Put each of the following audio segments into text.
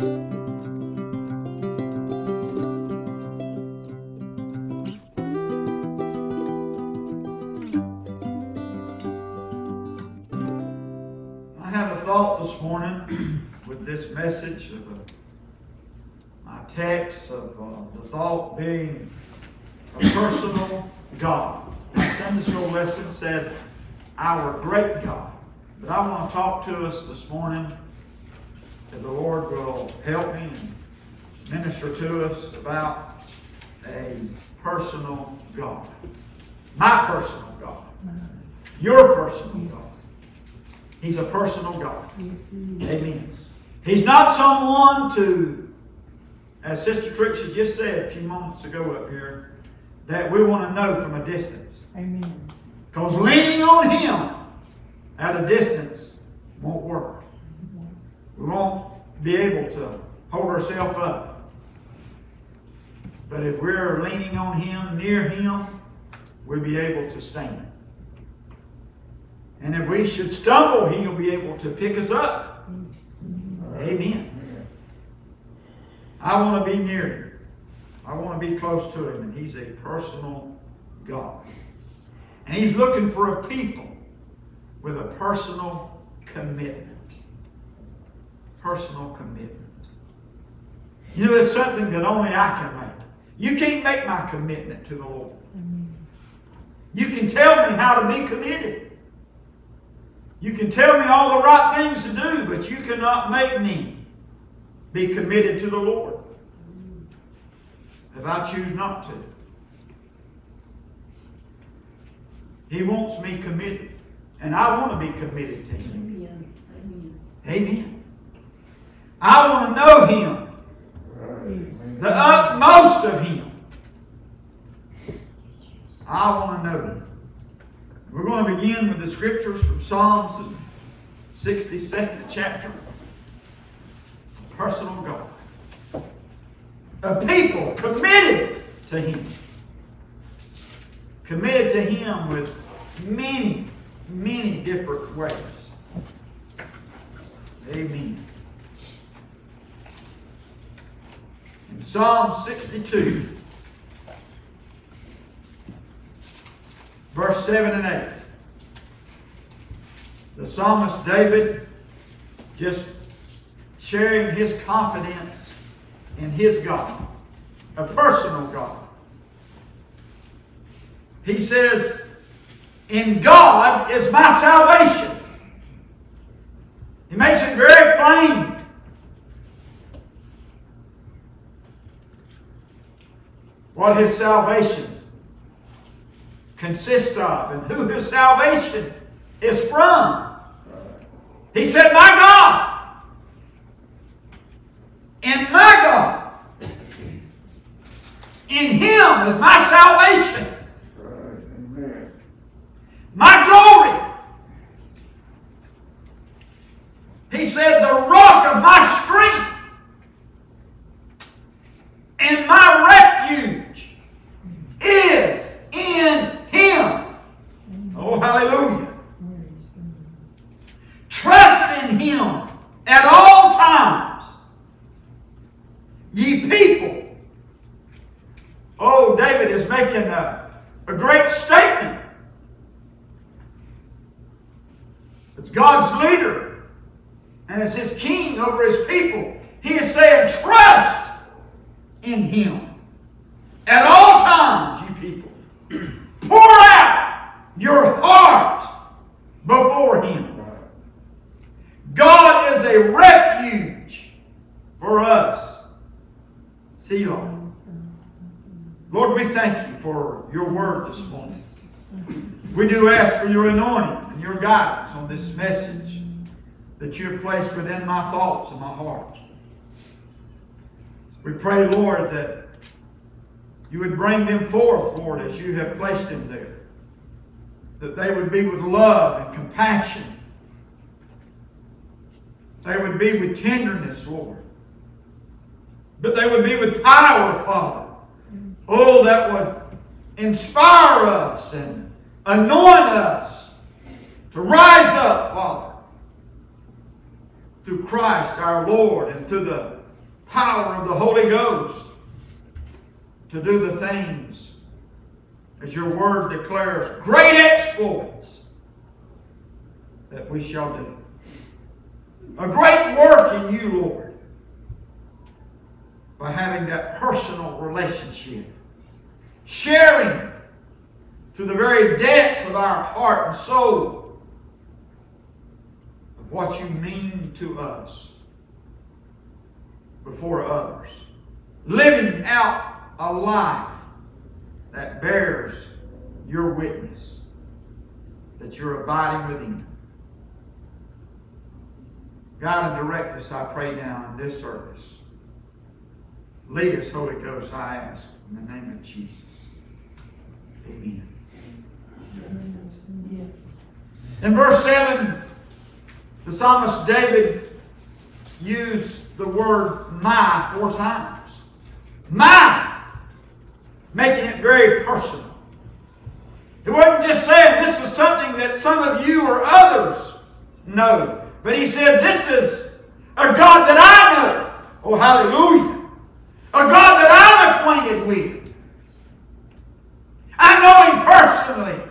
I have a thought this morning with this message of the, my text of uh, the thought being a personal God. The Sunday school lesson said, Our great God. But I want to talk to us this morning that the Lord will help me and minister to us about a personal God. My personal God. Your personal God. He's a personal God. Amen. He's not someone to, as Sister Trixie just said a few moments ago up here, that we want to know from a distance. Amen. Because leaning on Him at a distance won't work. We won't be able to hold ourselves up. But if we're leaning on Him, near Him, we'll be able to stand. And if we should stumble, He'll be able to pick us up. Amen. I want to be near Him. I want to be close to Him. And He's a personal God. And He's looking for a people with a personal commitment. Personal commitment. You know, it's something that only I can make. You can't make my commitment to the Lord. You can tell me how to be committed. You can tell me all the right things to do, but you cannot make me be committed to the Lord if I choose not to. He wants me committed, and I want to be committed to Him. Amen. Amen. Amen. I want to know Him, the utmost of Him. I want to know Him. We're going to begin with the scriptures from Psalms, 62nd chapter. Personal God. A people committed to Him. Committed to Him with many, many different ways. Amen. Psalm 62, verse 7 and 8, the psalmist David just sharing his confidence in his God, a personal God. He says, In God is my salvation. He makes it very plain. What his salvation consists of and who his salvation is from. He said, My God, and my God, in him is my salvation, my glory. He said, The rock of my strength and my refuge is in him. Oh, hallelujah. Trust in him at all times. Ye people. Oh, David is making a, a great statement. As God's leader and as his king over his people, he is saying, Trust in him at all times, ye people. Pour out your heart before him. God is a refuge for us. Selah. Lord, we thank you for your word this morning. We do ask for your anointing and your guidance on this message that you have placed within my thoughts and my heart. We pray, Lord, that you would bring them forth, Lord, as you have placed them there. That they would be with love and compassion. They would be with tenderness, Lord. But they would be with power, Father. Oh, that would inspire us and anoint us to rise up, Father, through Christ our Lord and to the power of the Holy Ghost to do the things as your word declares great exploits that we shall do. A great work in you, Lord, by having that personal relationship, sharing to the very depths of our heart and soul what you mean to us before others. Living out a life that bears your witness that you're abiding within. God and direct us, I pray now in this service. Lead us, Holy Ghost, I ask, in the name of Jesus. Amen. Yes. In verse 7, the psalmist David used the word my four times. My, making it very personal. He wasn't just saying this is something that some of you or others know, but he said this is a God that I know. Oh, hallelujah. A God that I'm acquainted with. I know him personally.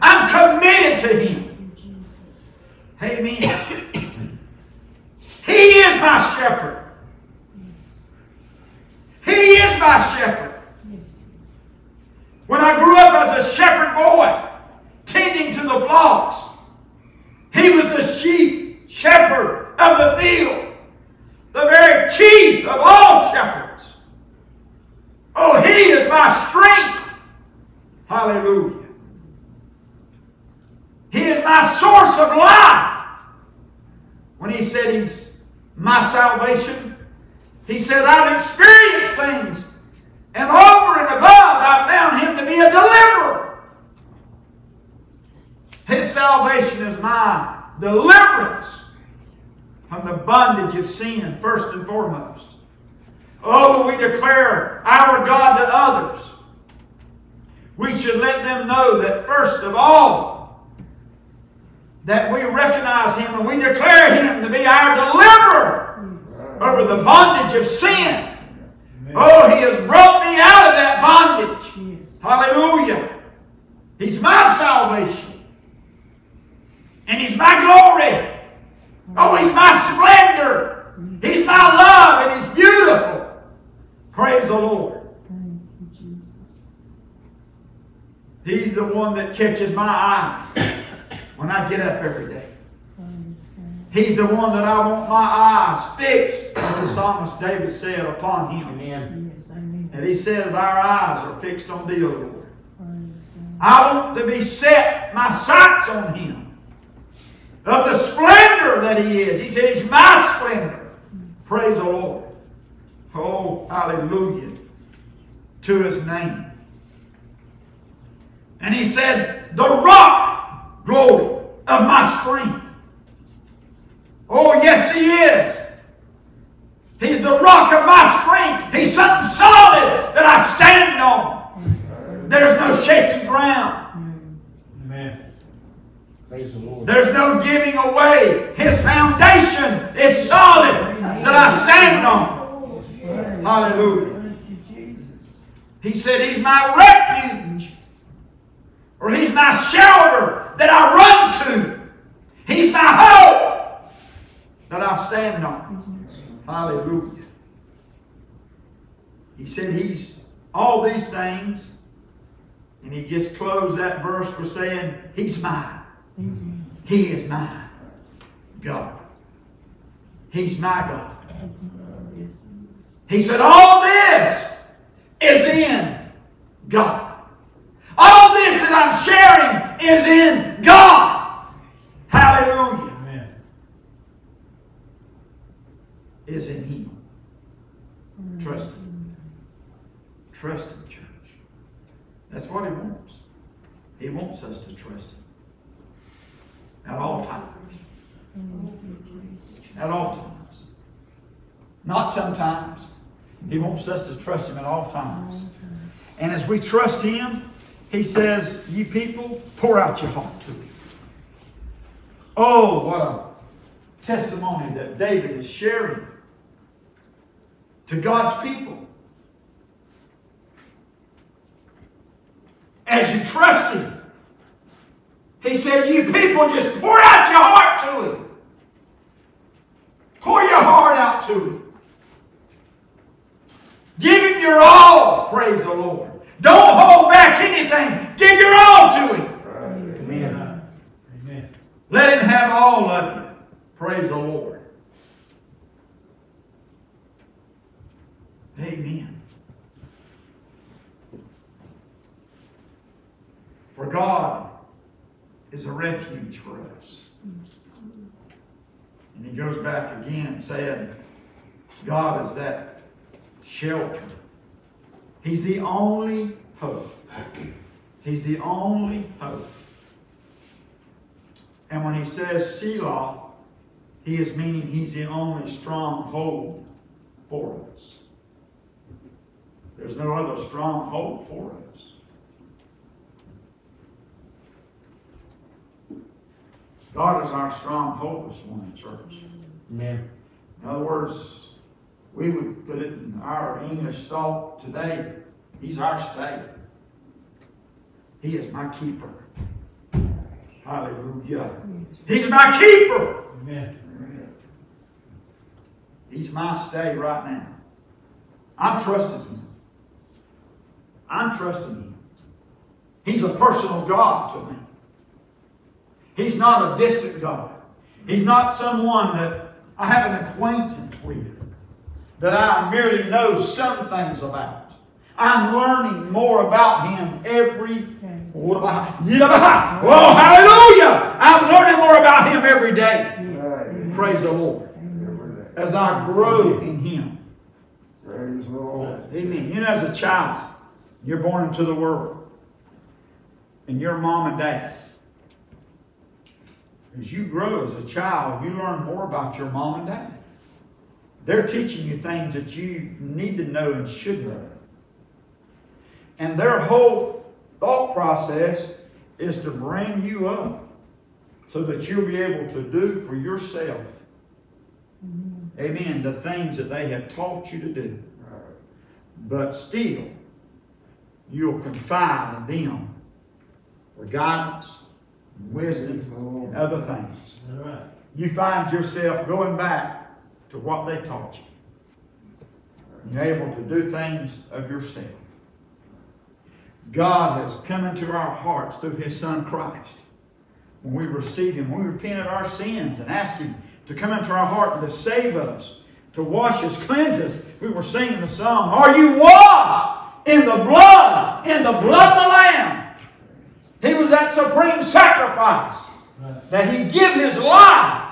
I'm committed to him. Amen. he is my shepherd. He is my shepherd. When I grew up as a shepherd boy, tending to the flocks, he was the sheep shepherd of the field, the very chief of all shepherds. Oh, he is my strength. Hallelujah. He is my source of life. When he said he's my salvation, he said, I've experienced things, and over and above, I found him to be a deliverer. His salvation is my deliverance from the bondage of sin, first and foremost. Oh, when we declare our God to others. We should let them know that, first of all, that we recognize Him and we declare Him to be our deliverer over the bondage of sin. Oh, He has brought me out of that bondage. Yes. Hallelujah. He's my salvation. And He's my glory. Oh, He's my splendor. He's my love and He's beautiful. Praise the Lord. Jesus. He's the one that catches my eye when I get up every day. He's the one that I want my eyes fixed, as the psalmist David said, upon Him. Amen. And he says, Our eyes are fixed on thee, O Lord. I want to be set, my sights on him. Of the splendor that he is. He said, He's my splendor. Praise the Lord. Oh, hallelujah. To his name. And he said, The rock, glory, of my strength. Oh, yes, he is. He's the rock of my strength. He's something solid that I stand on. There's no shaky ground. Amen. Praise the Lord. There's no giving away. His foundation is solid that I stand on. Hallelujah. God. Thank you, Jesus. He said, He's my refuge. Or He's my shelter that I run to. He's my hope that I stand on. Hallelujah. He said He's all these things. And he just closed that verse with saying, He's mine. He is mine. God. He's my God. He said, All this is in God. All this that I'm sharing is in God. Hallelujah. Amen. Is in Him. Trust Him. Trust Him, church. That's what He wants. He wants us to trust Him. At all times. Thank you, Jesus. At all times. Not sometimes. He wants us to trust Him at all times. And as we trust Him, He says, You people, pour out your heart to Him. Oh, what a testimony that David is sharing to God's people. As you trust Him, He said, You people just pour out your heart to Him. Pour your heart out to Him. Give Him your all, praise the Lord. Don't hold back anything. Give your all to Him. Amen. Amen. Let Him have all of you. Praise the Lord. Amen. For God is a refuge for us. And he goes back again and said, God is that shelter. He's the only hope. He's the only hope. And when he says Selah, he is meaning he's the only stronghold for us. There's no other stronghold for us. God is our stronghold this morning, church. Amen. In other words, we would put it in our English thought today, He's our stay. He is my keeper. Hallelujah. He's my keeper. Amen. He's my stay right now. I'm trusting Him. I'm trusting Him. He's a personal God to me. He's not a distant God. He's not someone that I have an acquaintance with, that I merely know some things about. I'm learning more about Him every. What about? Oh, hallelujah! I'm learning more about Him every day. Praise the Lord. As I grow in Him. Praise the Lord. Amen. You know, as a child, you're born into the world. And your mom and dad. As you grow as a child, you learn more about your mom and dad. They're teaching you things that you need to know and should know. And their whole thought process is to bring you up so that you'll be able to do for yourself. Mm-hmm. Amen. The things that they have taught you to do. But still, you'll confide in them for guidance, wisdom, and other things. All right. You find yourself going back to what they taught you. You're able to do things of yourself. God has come into our hearts through His Son Christ. When we receive Him, when we repent of our sins and ask Him to come into our heart and to save us, to wash us, cleanse us. We were singing the song, Are you washed in the blood, in the blood of the Lamb? He was that supreme sacrifice that He give His life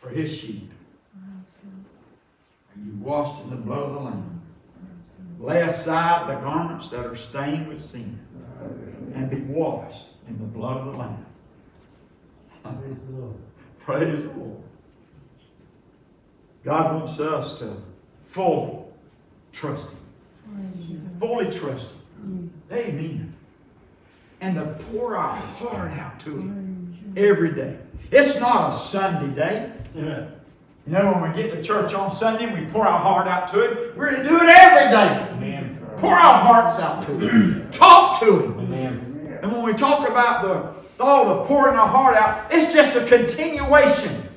for His sheep. Washed in the blood of the Lamb? Lay aside the garments that are stained with sin and be washed in the blood of the Lamb. Praise the Lord. Praise the Lord. God wants us to fully trust Him. Fully trust Him. Amen. And to pour our heart out to Him every day. It's not a Sunday day. Amen. You know, when we get to church on Sunday and we pour our heart out to Him, we're to do it every day. Amen. Pour our hearts out to Him. Talk to Him. Amen. And when we talk about the thought of pouring our heart out, it's just a continuation.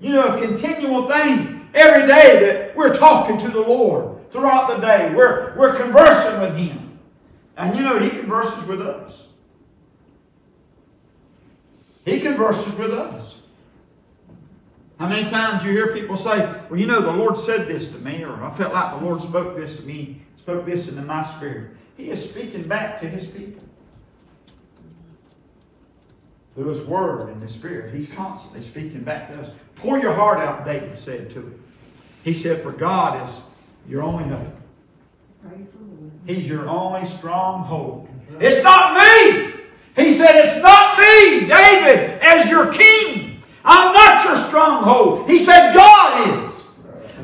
You know, a continual thing every day that we're talking to the Lord throughout the day. We're, we're conversing with Him. And you know, He converses with us. He converses with us. How many times you hear people say, Well, you know, the Lord said this to me, or I felt like the Lord spoke this to me, spoke this into my spirit. He is speaking back to His people through His Word and His Spirit. He's constantly speaking back to us. Pour your heart out, David said to him. He said, For God is your only hope. Praise. He's your only stronghold. It's not me! He said, It's not me, David, as your king. I'm not your stronghold. He said, God is.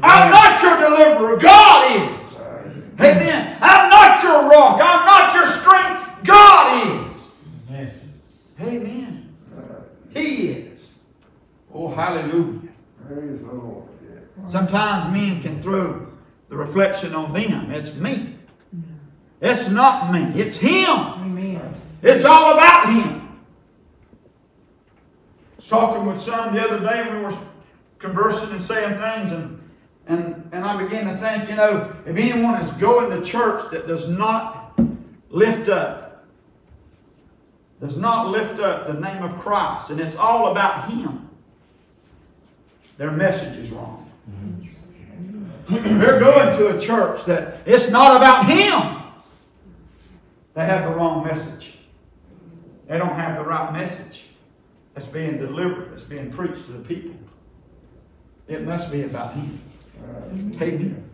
I'm not your deliverer. God is. Amen. I'm not your rock. I'm not your strength. God is. Amen. Amen. He is. Oh, hallelujah. Praise the Lord. Sometimes men can throw the reflection on them. It's me. It's not me. It's him. Amen. It's all about him. Talking with some the other day, we were conversing and saying things, and, and, and I began to think, you know, if anyone is going to church that does not lift up, does not lift up the name of Christ, and it's all about him, their message is wrong. They're going to a church that it's not about him. They have the wrong message. They don't have the right message that's being delivered, that's being preached to the people. It must be about Him. Amen.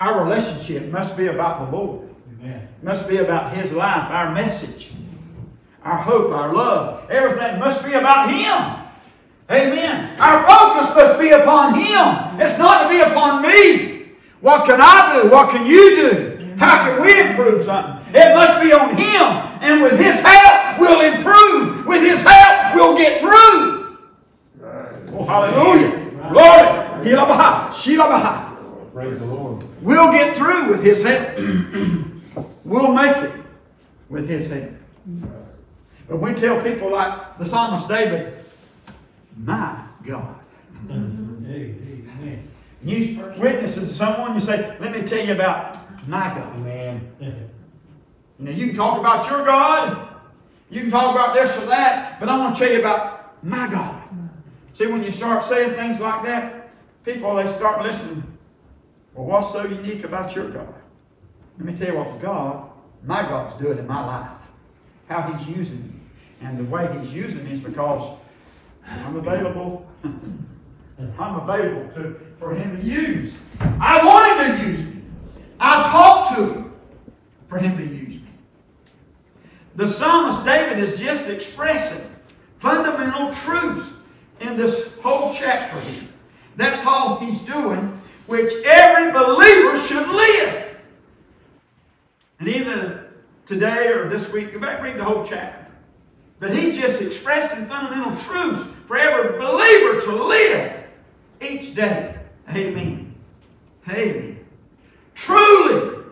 Our relationship must be about the Lord. Amen. Must be about His life, our message, our hope, our love. Everything must be about Him. Amen. Our focus must be upon Him. It's not to be upon me. What can I do? What can you do? How can we improve something? It must be on Him. And with His help, we'll improve. With His help, we'll get through. Oh, hallelujah. Glory. Praise the Lord. We'll get through with His help. we'll make it with His help. But we tell people like the psalmist David, my God. Amen. You witness to someone, you say, let me tell you about my God. Amen. You know, you can talk about your God, you can talk about this or that, but I want to tell you about my God. See, when you start saying things like that, people they start listening. Well, what's so unique about your God? Let me tell you what God, my God's doing in my life. How He's using me. And the way He's using me is because I'm available. I'm available to, for Him to use. I want Him to use me. I talk to Him for Him to use me. The psalmist David is just expressing fundamental truths in this whole chapter here. That's all he's doing, which every believer should live. And either today or this week, go back and read the whole chapter. But he's just expressing fundamental truths for every believer to live each day. Amen. Amen. Truly,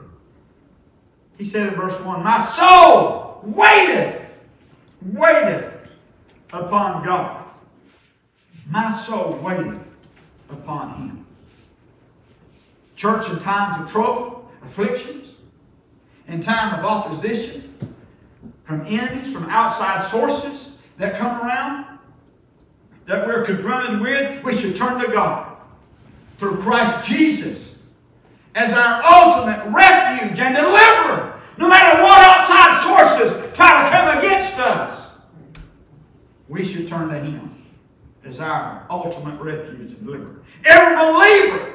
he said in verse 1, My soul waiteth, waiteth upon God. My soul waiteth upon him. Church in times of trouble, afflictions, in time of opposition, from enemies, from outside sources that come around, that we're confronted with, we should turn to God through Christ Jesus as our ultimate refuge and deliverer, no matter what outside sources try to come against us. We should turn to Him as our ultimate refuge and deliverer. Every believer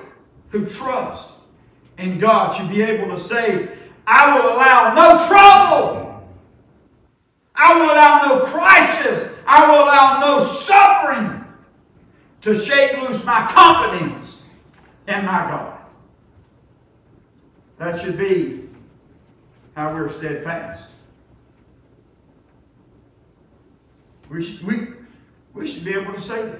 who trusts in God should be able to say, I will allow no trouble. I will allow no crisis. I will allow no suffering to shake loose my confidence in my God. That should be how we're steadfast. We should, we, we should be able to say that.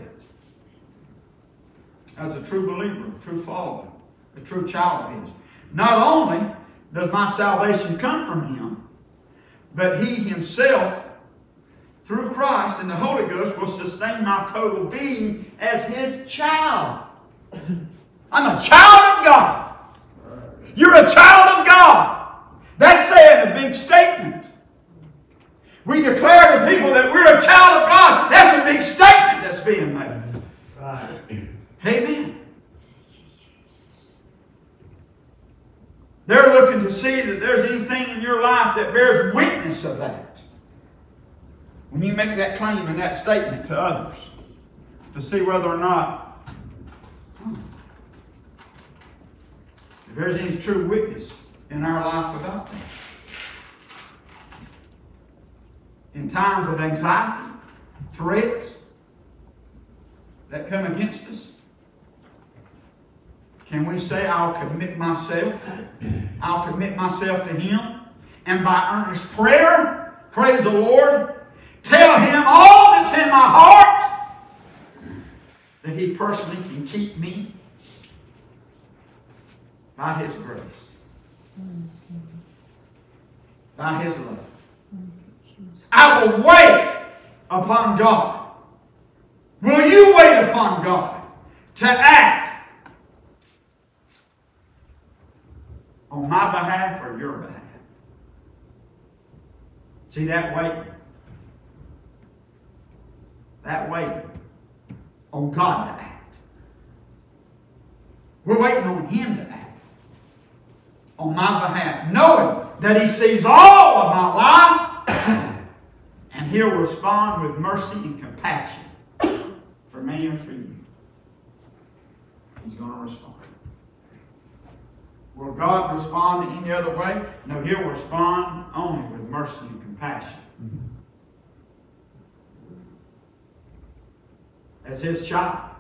As a true believer, a true follower, a true child of His. Not only does my salvation come from Him, but He Himself, through Christ and the Holy Ghost, will sustain my total being as His child. I'm a child of God. You're a child of God. That's saying a big statement. We declare to people that we're a child of God. That's a big statement that's being made. Right. Amen. They're looking to see that there's anything in your life that bears witness of that. When you make that claim and that statement to others, to see whether or not hmm, if there's any true witness in our life about that. In times of anxiety, threats that come against us, can we say, I'll commit myself? I'll commit myself to Him. And by earnest prayer, praise the Lord, tell Him all that's in my heart, that He personally can keep me by His grace, by His love. I will wait upon God. Will you wait upon God to act on my behalf or your behalf? See that wait? That wait on God to act. We're waiting on Him to act on my behalf, knowing that He sees all of my life and He'll respond with mercy and compassion for me and for you. He's going to respond. Will God respond in any other way? No, He'll respond only with mercy and compassion. As His child,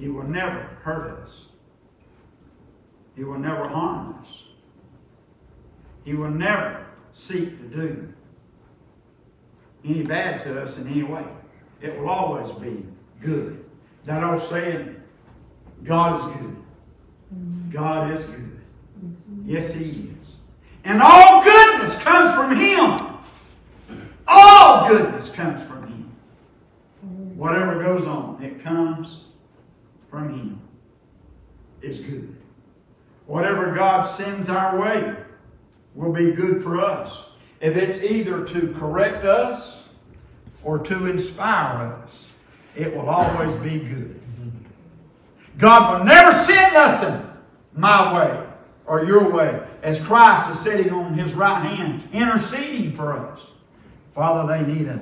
He will never hurt us. He will never harm us. He will never seek to do any bad to us in any way. It will always be good. That old saying, God is good. God is good. Yes, He is. And all goodness comes from Him. All goodness comes from Him. Whatever goes on, it comes from Him. It's good. Whatever God sends our way will be good for us. If it's either to correct us or to inspire us, it will always be good. God will never send nothing my way or your way as Christ is sitting on his right hand interceding for us. Father, they need a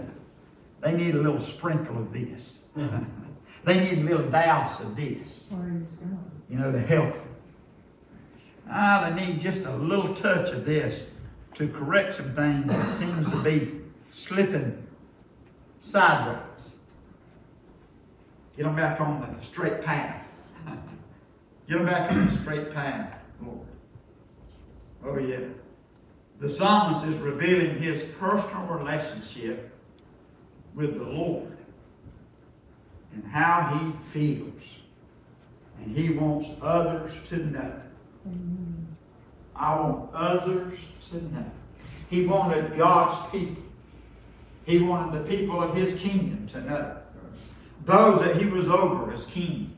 they need a little sprinkle of this. they need a little douse of this, you know, to help them. Ah, they need just a little touch of this to correct some things that seems to be slipping sideways. Get them back on the straight path. Get them back on the straight path, Lord. Oh, yeah. The psalmist is revealing his personal relationship with the Lord and how he feels. And he wants others to know. I want others to know. He wanted God's people. He wanted the people of his kingdom to know. Those that he was over as king.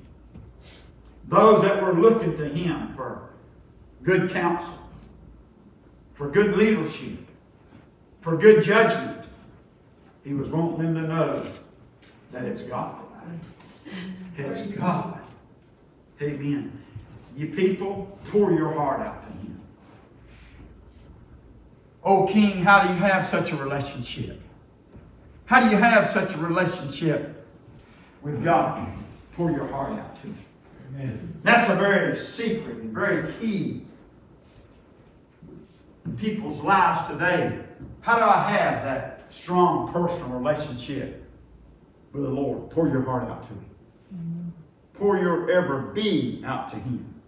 Those that were looking to him for good counsel, for good leadership, for good judgment. He was wanting them to know that it's God. It's God. Amen. You people, pour your heart out to Him. Oh, King, how do you have such a relationship? How do you have such a relationship with God? Pour your heart out to Him. Amen. That's a very secret and very key in people's lives today. How do I have that strong personal relationship with the Lord? Pour your heart out to Him. Pour your ever being out to Him.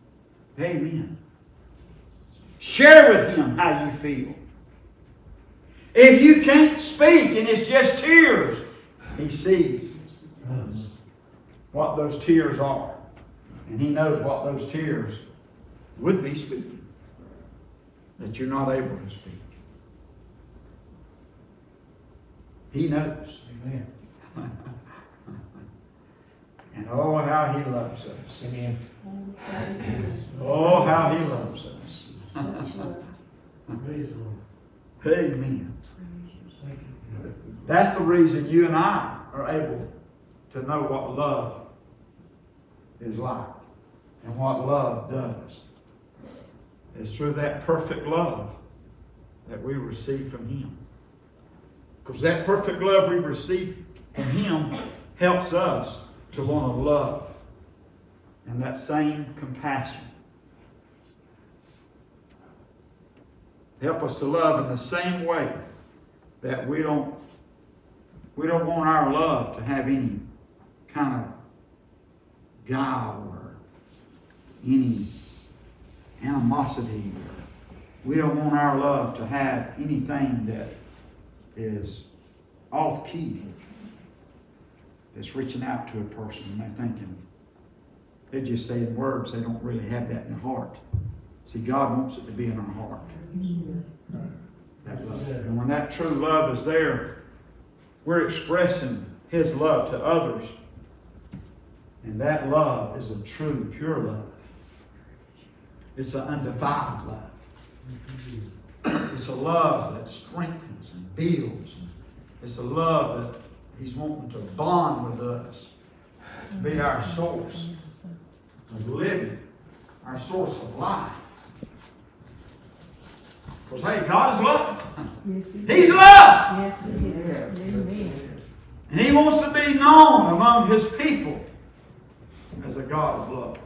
Amen. Share with Him how you feel. If you can't speak and it's just tears, He sees what those tears are. And He knows what those tears would be speaking, that you're not able to speak. He knows. Amen. And oh, how He loves us. Amen. Oh, praise the how He loves us. Lord. Such love. Praise the Lord. Amen. That's the reason you and I are able to know what love is like and what love does. It's through that perfect love that we receive from Him. Because that perfect love we receive from Him helps us to want to love and that same compassion. Help us to love in the same way that we don't we don't want our love to have any kind of guile or any animosity. We don't want our love to have anything that is off key. That's reaching out to a person and they're thinking, they're just saying words, they don't really have that in their heart. See, God wants it to be in our heart. That love. And when that true love is there, we're expressing His love to others. And that love is a true, pure love. It's an undefiled love. It's a love that strengthens and builds. It's a love that He's wanting to bond with us, to be our source of living, our source of life. Hey, God is love. He's love. Yes, he is. Amen. And He wants to be known among His people as a God of love.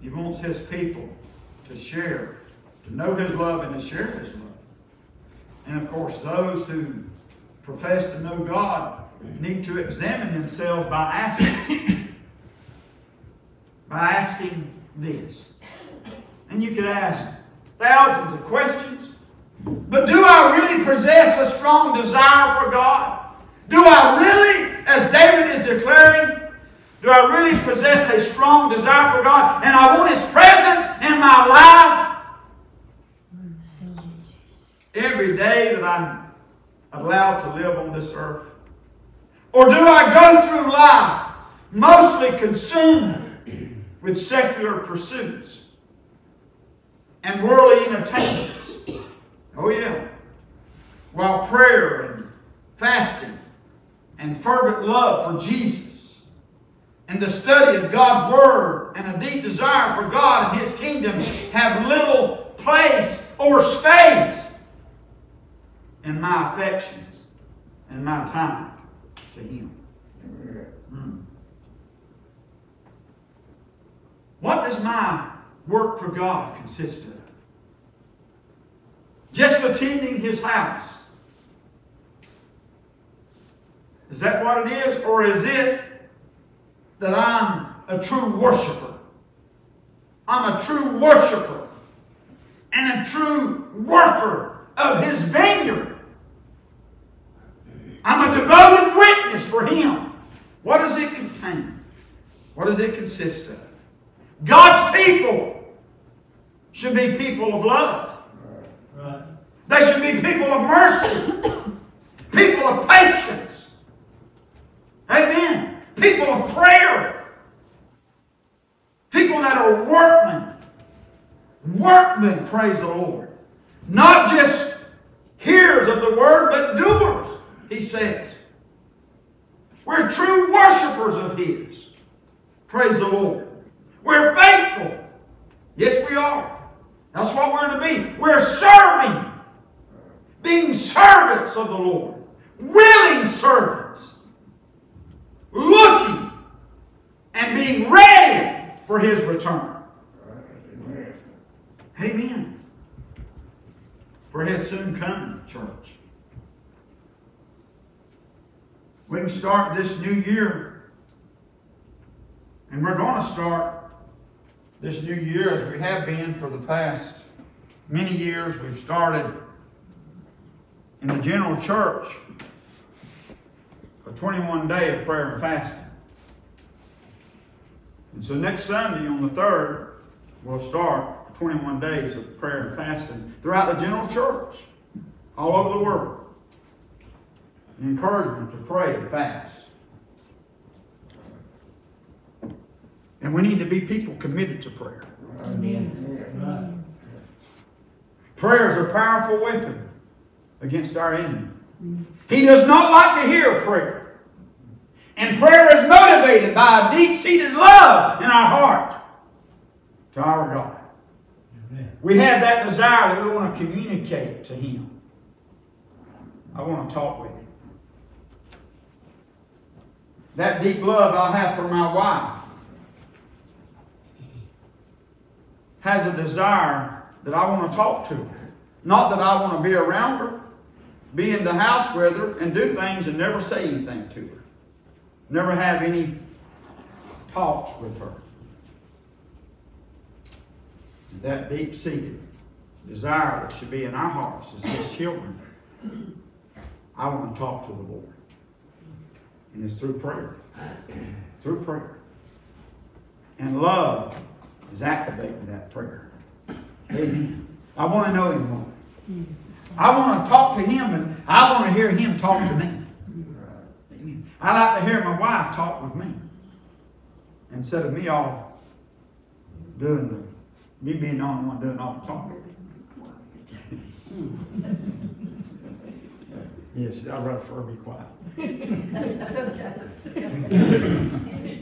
He wants His people to share, to know His love and to share His love. And of course, those who profess to know God need to examine themselves by asking, by asking this. And you could ask thousands of questions. But do I really possess a strong desire for God? Do I really, as David is declaring, do I really possess a strong desire for God and I want His presence in my life every day that I'm allowed to live on this earth? Or do I go through life mostly consumed with secular pursuits and worldly entertainments? Oh, yeah. While prayer and fasting and fervent love for Jesus and the study of God's Word and a deep desire for God and His kingdom have little place or space in my affections and my time to Him. Hmm. What does my work for God consist of? Just attending His house? Is that what it is? Or is it that I'm a true worshiper? I'm a true worshiper and a true worker of His vineyard. I'm a devoted witness for Him. What does it contain? What does it consist of? God's people should be people of love. They should be people of mercy, people of patience. Amen. People of prayer. People that are workmen. Workmen, praise the Lord. Not just hearers of the word, but doers, he says. We're true worshipers of his. Praise the Lord. We're faithful. Yes, we are. That's what we're to be. We're serving, being servants of the Lord, willing servants, looking and being ready for His return. Amen. For His soon coming, church. We can start this new year, and we're going to start this new year as we have been for the past many years. We've started in the general church a 21 day of prayer and fasting. And so next Sunday on the 3rd, we'll start 21 days of prayer and fasting throughout the general church, all over the world. An encouragement to pray and fast. And we need to be people committed to prayer. Right. Prayer is a powerful weapon against our enemy. He does not like to hear prayer. And prayer is motivated by a deep seated love in our heart to our God. Amen. We have that desire that we want to communicate to Him. I want to talk with Him. That deep love I have for my wife has a desire that I want to talk to her. Not that I want to be around her, be in the house with her, and do things and never say anything to her. Never have any talks with her. That deep seated desire that should be in our hearts as His children. I want to talk to the Lord. And it's through prayer. Through prayer. And love is activating that prayer. Amen. I want to know him more. I want to talk to him and I want to hear him talk to me. I like to hear my wife talk with me. Instead of me all doing the, me being the only one doing all the talking. Yes, I'd rather for her to be quiet.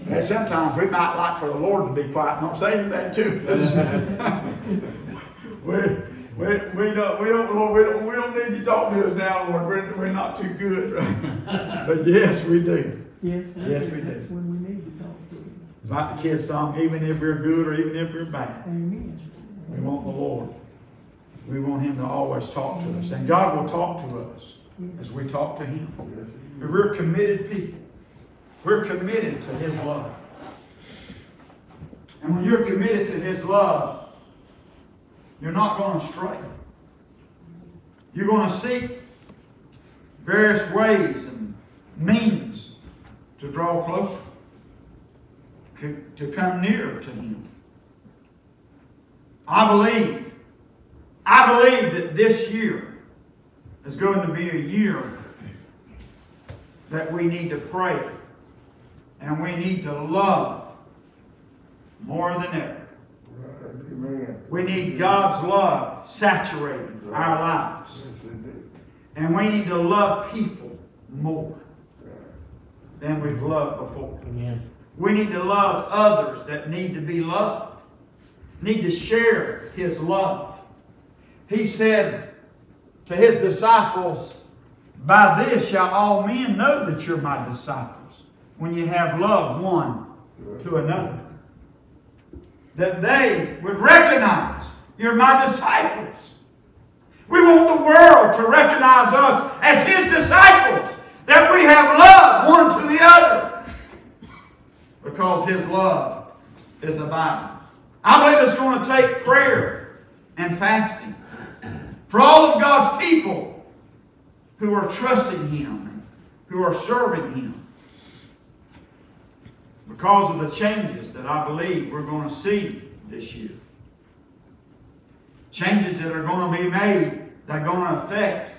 And sometimes we might like for the Lord to be quiet. Don't say that too. we, we, we don't we don't Lord, we don't we don't need you talking to us now, Lord. We're, we're not too good. but yes, we do. Yes, Yes, we do. That's when we need to talk to him. Like the kids song, even if we're good or even if we're bad, Amen. we want the Lord. We want Him to always talk to us, and God will talk to us as we talk to Him. And We're committed people. We're committed to His love. And when you're committed to His love, you're not going stray. You're going to seek various ways and means to draw closer, to to come nearer to Him. I believe, I believe that this year is going to be a year that we need to pray and we need to love more than ever. Amen. We need God's love saturating our lives. Yes, we do. And we need to love people more than we've loved before. Amen. We need to love others that need to be loved, need to share His love. He said to His disciples, By this shall all men know that you're my disciples, when you have love one to another. That they would recognize you're my disciples. We want the world to recognize us as His disciples, that we have love one to the other because His love is abiding. I believe it's going to take prayer and fasting for all of God's people who are trusting Him, who are serving Him. Because of the changes that I believe we're going to see this year. Changes that are going to be made that are going to affect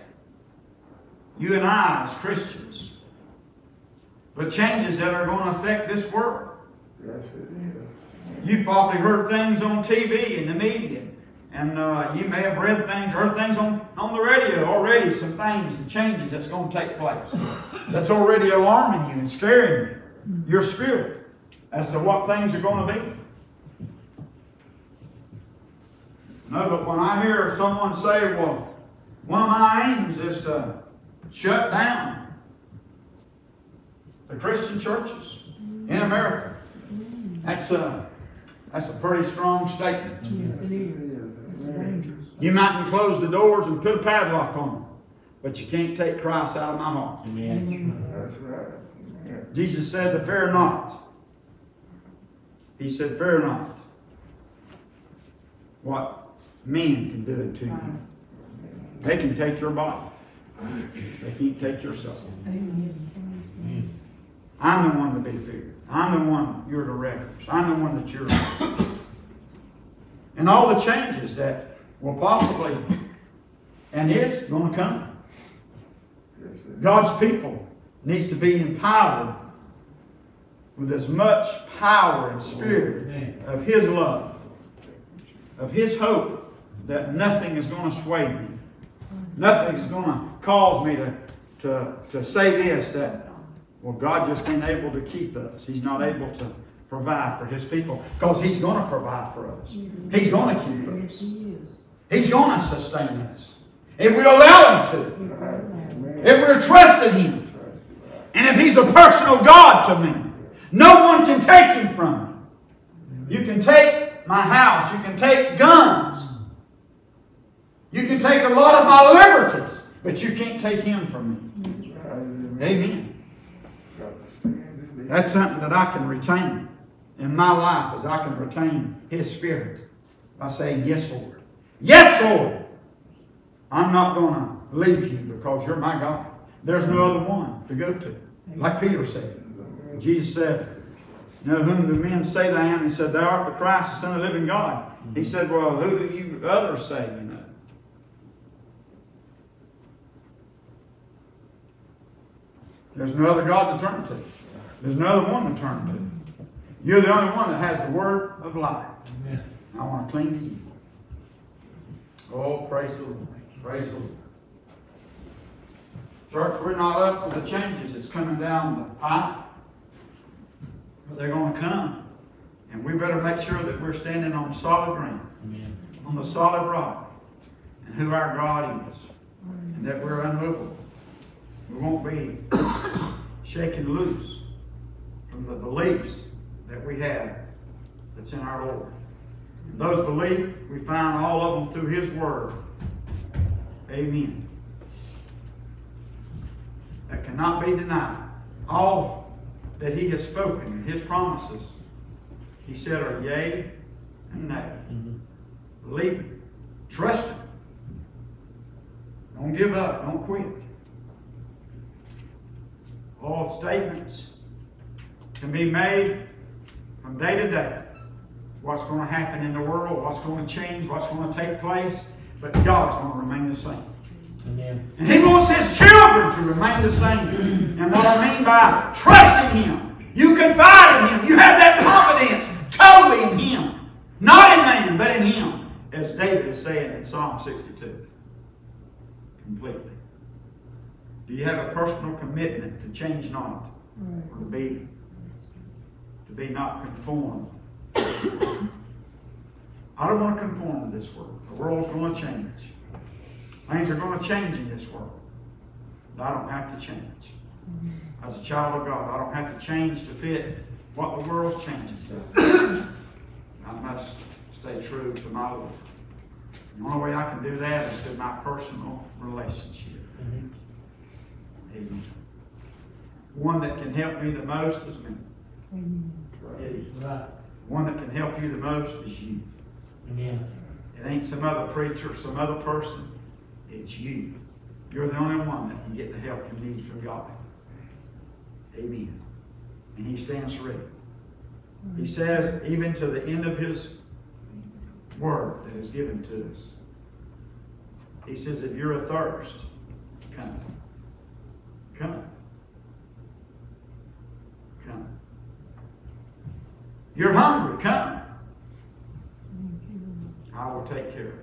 you and I as Christians. But changes that are going to affect this world. Yes, it is. You've probably heard things on TV and the media, and uh, you may have read things, heard things on, on the radio already, some things and changes that's going to take place. That's already alarming you and scaring you, your spirit, as to what things are going to be. No, but when I hear someone say, well, one of my aims is to shut down the Christian churches in America. That's a, that's a pretty strong statement. Yes, it is. It's dangerous. You mightn't close the doors and put a padlock on them, but you can't take Christ out of my heart. Amen. Amen. That's right. Jesus said to fear not. He said, fear not what men can do it to you. They can take your body. They can't take your soul. Amen. I'm the one to be feared. I'm the one you're to reverence. I'm the one that you're. And all the changes that will possibly and is going to come. God's people needs to be empowered with as much power and spirit of His love, of His hope, that nothing is going to sway me. Nothing is going to cause me to, to, to say this that, well, God just ain't able to keep us. He's not able to provide for His people because He's going to provide for us. Yes, He's going to keep Yes, us. he. He's going to sustain us. If we allow Him to. Amen. If we're trusting Him. And if He's a personal God to me, no one can take Him from me. You can take my house, you can take guns, you can take a lot of my liberties, but you can't take Him from me. Amen. Amen. Got to stand and be- That's something that I can retain in my life, as I can retain His Spirit by saying, Yes, Lord. Yes, Lord. I'm not going to leave you because you're my God. There's no other one to go to. Like Peter said. Jesus said, You know, whom do men say I am? He said, Thou art the Christ, the Son of the living God. He said, Well, who do you others say, you know? There's no other God to turn to. There's no other one to turn to. You're the only one that has the word of life. Amen. I want to cling to you. Oh, praise the Lord. Praise the Lord. Church, we're not up for the changes that's coming down the pipe. But they're going to come. And we better make sure that we're standing on solid ground, Amen. on the solid rock, and who our God is, and that we're unmovable. We won't be shaken loose from the beliefs that we have that's in our Lord. And those beliefs, we find all of them through His Word. Amen. That cannot be denied. All that He has spoken, His promises, He said are yea and nay. Mhm. Believe it. Trust Him. Don't give up. Don't quit. All statements can be made from day to day. What's going to happen in the world, what's going to change, what's going to take place, but God's going to remain the same. Amen. And He wants His children to remain the same. And what I mean by trusting Him, you confide in Him, you have that confidence totally in Him, not in man, but in Him, as David is saying in Psalm 62. Completely. Do you have a personal commitment to change not, or to be, be not conformed? I don't want to conform to this world. The world's going to change. Things are going to change in this world. But I don't have to change. As a child of God, I don't have to change to fit what the world's changing. I must stay true to my Lord. The only way I can do that is through my personal relationship. Mhm. Amen. One that can help me the most is me. Amen. It is. Right. One that can help you the most is you. Amen. It ain't some other preacher, or some other person. It's you. You're the only one that can get the help you need from God. Amen. And He stands ready. He says, even to the end of His word that is given to us, He says, if you're athirst, come. Come. Come. You're hungry, come. I will take care.